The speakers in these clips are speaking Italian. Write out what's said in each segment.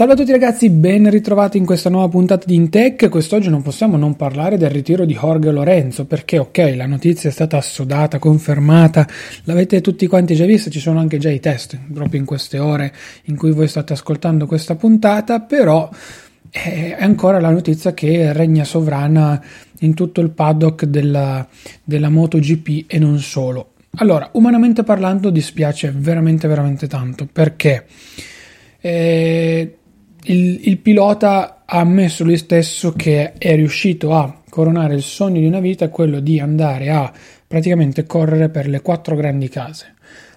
Salve a tutti ragazzi, ben ritrovati in questa nuova puntata di Intech. Quest'oggi non possiamo non parlare del ritiro di Jorge Lorenzo, perché ok, la notizia è stata assodata, confermata, l'avete tutti quanti già vista, ci sono anche già i test proprio in queste ore in cui voi state ascoltando questa puntata, però è ancora la notizia che regna sovrana in tutto il paddock della, della MotoGP e non solo. Allora, umanamente parlando, dispiace veramente, veramente tanto perché eh, il, il pilota ha ammesso lui stesso che è riuscito a coronare il sogno di una vita, quello di andare a praticamente correre per le quattro grandi case.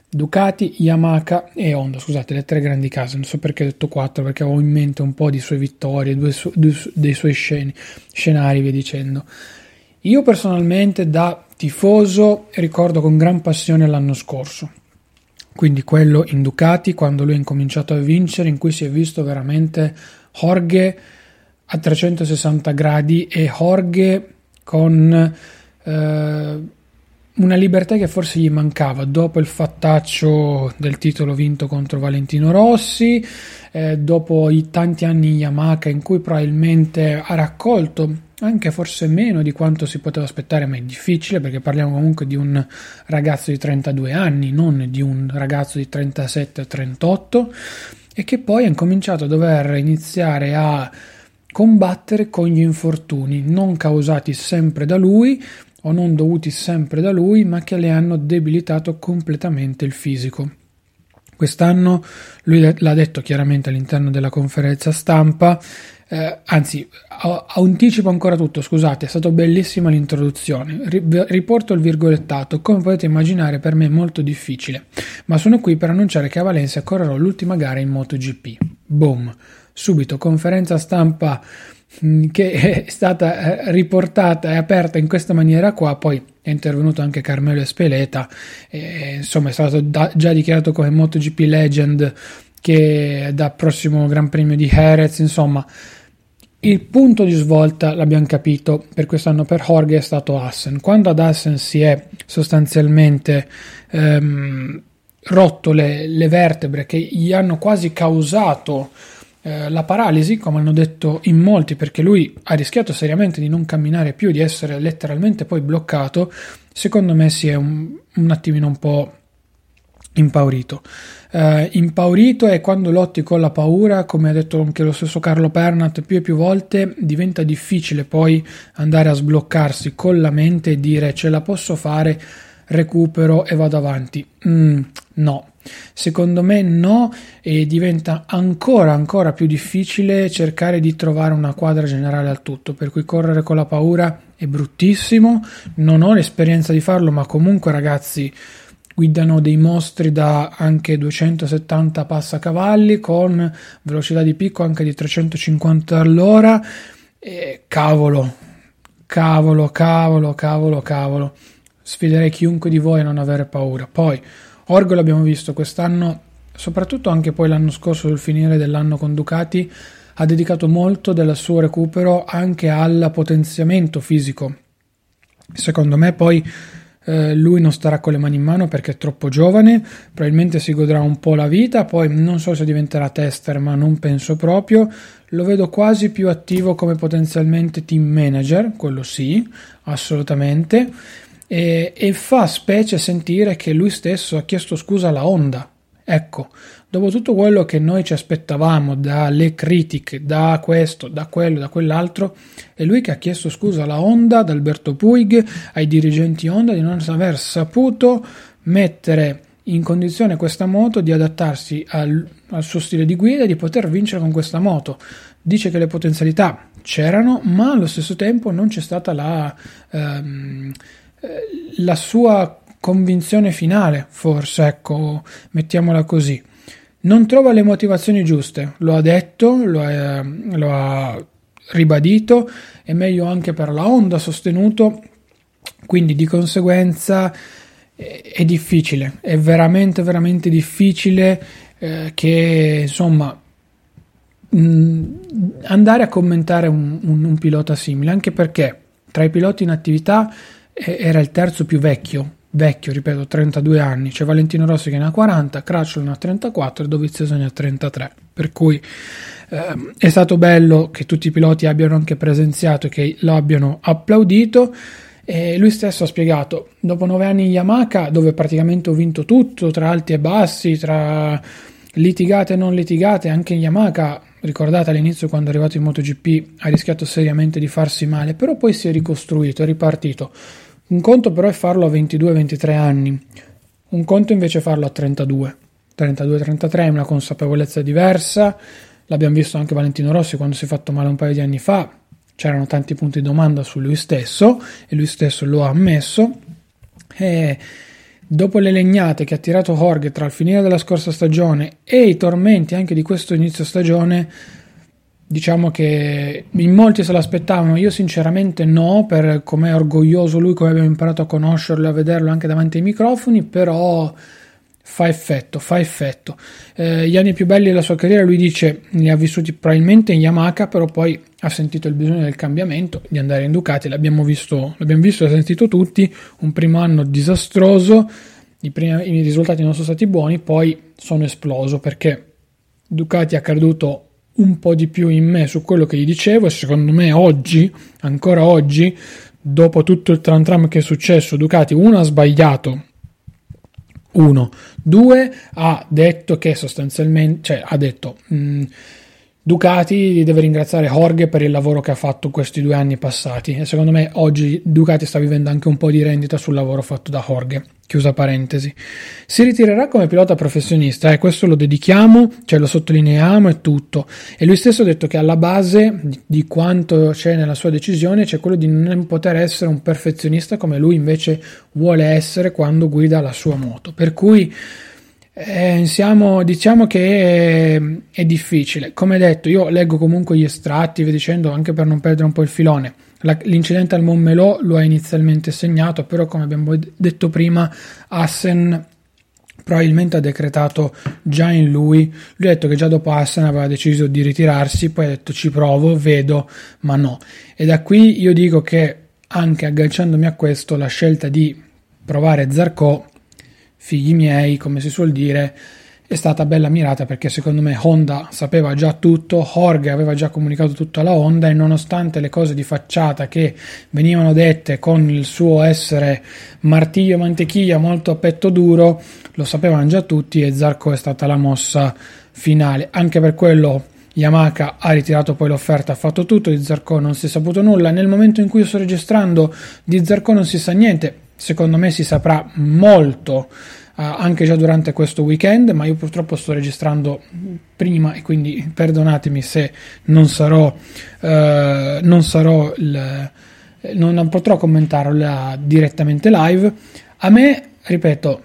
Ducati, Yamaha e Honda, scusate, le tre grandi case, non so perché ho detto quattro, perché avevo in mente un po' di sue vittorie, due su, due, dei suoi sceni, scenari, via dicendo. Io personalmente da tifoso ricordo con gran passione l'anno scorso, quindi quello in Ducati quando lui ha incominciato a vincere in cui si è visto veramente Jorge a 360 gradi e Jorge con eh, una libertà che forse gli mancava. Dopo il fattaccio del titolo vinto contro Valentino Rossi, eh, dopo i tanti anni in Yamaha in cui probabilmente ha raccolto anche forse meno di quanto si poteva aspettare, ma è difficile perché parliamo comunque di un ragazzo di 32 anni, non di un ragazzo di 37-38 e che poi ha incominciato a dover iniziare a combattere con gli infortuni non causati sempre da lui o non dovuti sempre da lui, ma che le hanno debilitato completamente il fisico. Quest'anno lui l'ha detto chiaramente all'interno della conferenza stampa, eh, anzi, anticipo ancora tutto, scusate, è stata bellissima l'introduzione. Riporto il virgolettato, come potete immaginare per me è molto difficile, ma sono qui per annunciare che a Valencia correrò l'ultima gara in MotoGP. Boom, subito conferenza stampa che è stata eh, riportata e aperta in questa maniera qua, poi è intervenuto anche Carmelo Espeleta, e, insomma è stato da, già dichiarato come MotoGP Legend che da prossimo Gran Premio di Jerez, insomma il punto di svolta, l'abbiamo capito, per quest'anno per Jorge è stato Assen. Quando ad Assen si è sostanzialmente ehm, rotto le, le, vertebre che gli hanno quasi causato eh, la paralisi, come hanno detto in molti, perché lui ha rischiato seriamente di non camminare più, di essere letteralmente poi bloccato, secondo me si è un, un attimino un po' impaurito. Uh, impaurito è quando lotti con la paura, come ha detto anche lo stesso Carlo Pernat più e più volte, diventa difficile poi andare a sbloccarsi con la mente e dire ce la posso fare, recupero e vado avanti. Mm, no, secondo me no e diventa ancora ancora più difficile cercare di trovare una quadra generale al tutto, per cui correre con la paura è bruttissimo, non ho l'esperienza di farlo, ma comunque ragazzi guidano dei mostri da anche 270 passacavalli con velocità di picco anche di 350 all'ora e cavolo cavolo cavolo cavolo cavolo. Sfiderei chiunque di voi a non avere paura. Poi Orgo l'abbiamo visto quest'anno soprattutto anche poi l'anno scorso sul finire dell'anno con Ducati ha dedicato molto del suo recupero anche al potenziamento fisico secondo me poi eh, lui non starà con le mani in mano perché è troppo giovane, probabilmente si godrà un po' la vita, poi non so se diventerà tester, ma non penso proprio. Lo vedo quasi più attivo come potenzialmente team manager, quello sì, assolutamente. E, e fa specie sentire che lui stesso ha chiesto scusa alla Honda. Ecco, dopo tutto quello che noi ci aspettavamo dalle critiche, da questo, da quello, da quell'altro, è lui che ha chiesto scusa alla Honda, ad Alberto Puig, ai dirigenti Honda di non aver saputo mettere in condizione questa moto di adattarsi al, al, suo stile di guida e di poter vincere con questa moto. Dice che le potenzialità c'erano, ma allo stesso tempo non c'è stata la, ehm, eh, la sua convinzione finale, forse, ecco, mettiamola così. Non trova le motivazioni giuste, lo ha detto, lo ha, lo ha ribadito, è meglio anche per la Honda sostenuto, quindi di conseguenza è difficile, è veramente veramente difficile eh, che insomma mh, andare a commentare un, un, un, pilota simile, anche perché tra i piloti in attività eh, era il terzo più vecchio, vecchio, ripeto, 32 anni, c'è Valentino Rossi che ne ha 40, Crutchlow ne ha 34 e Dovizioso ne ha 33, per cui eh, è stato bello che tutti i piloti abbiano anche presenziato e che lo abbiano applaudito. E lui stesso ha spiegato, dopo nove anni in Yamaha, dove praticamente ho vinto tutto, tra alti e bassi, tra litigate e non litigate, anche in Yamaha, ricordate all'inizio quando è arrivato in MotoGP, ha rischiato seriamente di farsi male, però poi si è ricostruito, è ripartito. Un conto però è farlo a 22-23 anni, un conto invece è farlo a 32. 32-33 è una consapevolezza diversa, l'abbiamo visto anche Valentino Rossi quando si è fatto male un paio di anni fa, c'erano tanti punti di domanda su lui stesso e lui stesso lo ha ammesso. E dopo le legnate che ha tirato Jorge tra il finire della scorsa stagione e i tormenti anche di questo inizio stagione, diciamo che in molti se l'aspettavano, io sinceramente no, per come è orgoglioso lui, come abbiamo imparato a conoscerlo e a vederlo anche davanti ai microfoni, però fa effetto, fa effetto. Eh, gli anni più belli della sua carriera, lui dice, li ha vissuti probabilmente in Yamaha, però poi ha sentito il bisogno del cambiamento, di andare in Ducati, l'abbiamo visto, l'abbiamo visto sentito tutti, un primo anno disastroso, i, primi, i risultati non sono stati buoni, poi sono esploso perché Ducati ha creduto un po' di più in me su quello che gli dicevo e secondo me oggi, ancora oggi, dopo tutto il tram tram che è successo, Ducati uno ha sbagliato 1. 2. Ha detto che sostanzialmente, cioè ha detto mh, mm, Ducati deve ringraziare Jorge per il lavoro che ha fatto questi due anni passati e secondo me oggi Ducati sta vivendo anche un po' di rendita sul lavoro fatto da Jorge. Chiusa parentesi. Si ritirerà come pilota professionista e eh, questo lo dedichiamo, cioè lo sottolineiamo e tutto. E lui stesso ha detto che alla base di quanto c'è nella sua decisione c'è quello di non poter essere un perfezionista come lui invece vuole essere quando guida la sua moto. Per cui eh, siamo, diciamo che è, è, difficile. Come detto, io leggo comunque gli estratti, vi dicendo anche per non perdere un po' il filone. La, l'incidente al Montmelò lo ha inizialmente segnato, però come abbiamo detto prima, Assen probabilmente ha decretato già in lui. Lui ha detto che già dopo Assen aveva deciso di ritirarsi, poi ha detto ci provo, vedo, ma no. E da qui io dico che anche agganciandomi a questo, la scelta di provare Zarco figli miei, come si suol dire, è stata bella mirata perché secondo me Honda sapeva già tutto, Jorge aveva già comunicato tutto alla Honda e nonostante le cose di facciata che venivano dette con il suo essere martiglio mantequilla molto a petto duro, lo sapevano già tutti e Zarco è stata la mossa finale. Anche per quello Yamaha ha ritirato poi l'offerta, ha fatto tutto, di Zarco non si è saputo nulla. Nel momento in cui sto registrando di Zarco non si sa niente, secondo me si saprà molto Uh, anche già durante questo weekend, ma io purtroppo sto registrando prima e quindi perdonatemi se non sarò, uh, non, sarò il, non potrò commentarla direttamente live. A me, ripeto,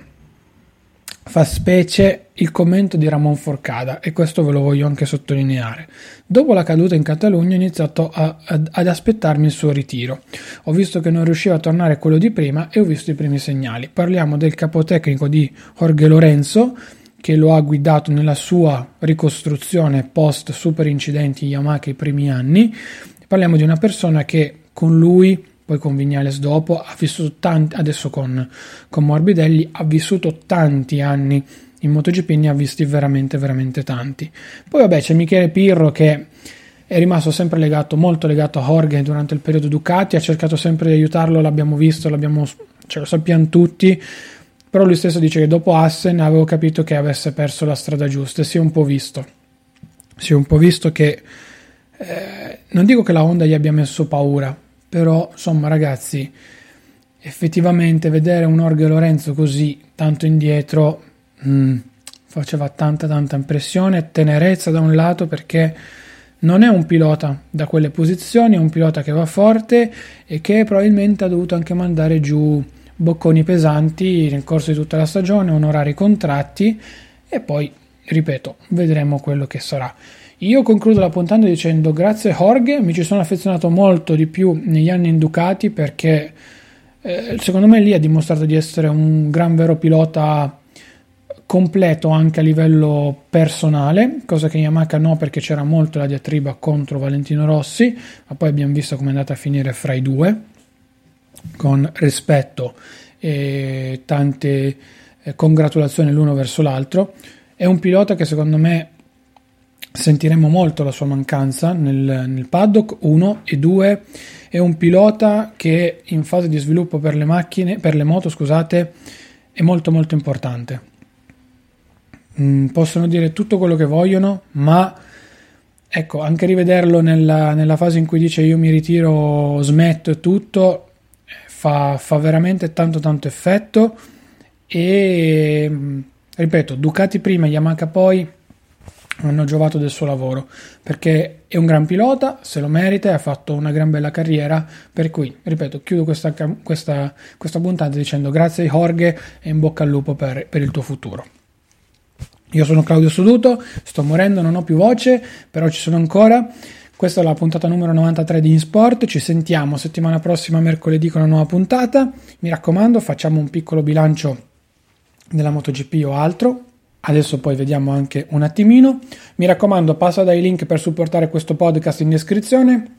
fa specie il commento di Ramon Forcada e questo ve lo voglio anche sottolineare. Dopo la caduta in Catalogna ho iniziato a, a, ad aspettarmi il suo ritiro. Ho visto che non riusciva a tornare quello di prima e ho visto i primi segnali. Parliamo del capotecnico di Jorge Lorenzo che lo ha guidato nella sua ricostruzione post super incidenti Yamaha i primi anni. Parliamo di una persona che con lui poi con Vignales dopo, ha vissuto tanti, adesso con, con Morbidelli, ha vissuto tanti anni in MotoGP, ne ha visti veramente, veramente tanti. Poi vabbè c'è Michele Pirro che è rimasto sempre legato, molto legato a Jorge durante il periodo Ducati, ha cercato sempre di aiutarlo, l'abbiamo visto, l'abbiamo, ce lo sappiamo tutti, però lui stesso dice che dopo Assen avevo capito che avesse perso la strada giusta e si è un po' visto. Si è un po' visto che eh, non dico che la Honda gli abbia messo paura, però insomma ragazzi effettivamente vedere un Orge Lorenzo così tanto indietro mm, faceva tanta tanta impressione, tenerezza da un lato perché non è un pilota da quelle posizioni, è un pilota che va forte e che probabilmente ha dovuto anche mandare giù bocconi pesanti nel corso di tutta la stagione, onorare i contratti e poi, ripeto, vedremo quello che sarà. Io concludo la puntata dicendo grazie Jorge, mi ci sono affezionato molto di più negli anni in Ducati perché eh, secondo me lì ha dimostrato di essere un gran vero pilota completo anche a livello personale, cosa che Yamaha no perché c'era molto la diatriba contro Valentino Rossi, ma poi abbiamo visto come è andata a finire fra i due, con rispetto e tante eh, congratulazioni l'uno verso l'altro. È un pilota che secondo me sentiremo molto la sua mancanza nel, nel paddock, uno, e due, è un pilota che in fase di sviluppo per le macchine, per le moto, scusate, è molto molto importante. Mm, possono dire tutto quello che vogliono, ma ecco, anche rivederlo nella, nella fase in cui dice io mi ritiro, smetto e tutto, fa, fa veramente tanto tanto effetto e mm, ripeto, Ducati prima, Yamaha poi hanno giovato del suo lavoro perché è un gran pilota, se lo merita e ha fatto una gran bella carriera. Per cui, ripeto, chiudo questa, questa, questa puntata dicendo grazie Jorge e in bocca al lupo per, per il tuo futuro. Io sono Claudio Soduto, sto morendo, non ho più voce, però ci sono ancora. Questa è la puntata numero 93 di InSport. Ci sentiamo settimana prossima, mercoledì, con una nuova puntata. Mi raccomando, facciamo un piccolo bilancio della MotoGP o altro. Adesso poi vediamo anche un attimino. Mi raccomando, passa dai link per supportare questo podcast in descrizione.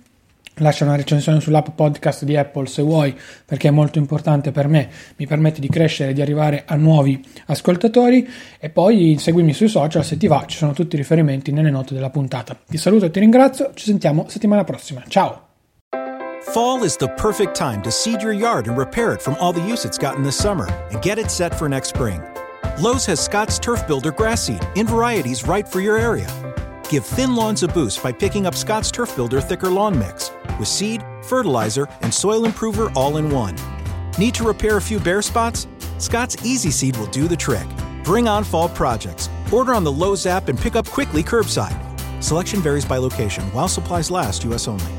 Lascia una recensione sull'app podcast di Apple se vuoi perché è molto importante per me mi permette di crescere e di arrivare a nuovi ascoltatori. E poi seguimi sui social se ti va ci sono tutti i riferimenti nelle note della puntata. Ti saluto e ti ringrazio ci sentiamo settimana prossima. Ciao Fall is the perfect time to seed your yard and repair it from all the use it's gotten this summer and get it set for next spring. Lowe's has Scott's Turf Builder grass seed in varieties right for your area. Give thin lawns a boost by picking up Scott's Turf Builder Thicker Lawn Mix with seed, fertilizer, and soil improver all in one. Need to repair a few bare spots? Scott's Easy Seed will do the trick. Bring on fall projects. Order on the Lowe's app and pick up quickly curbside. Selection varies by location while supplies last, U.S. only.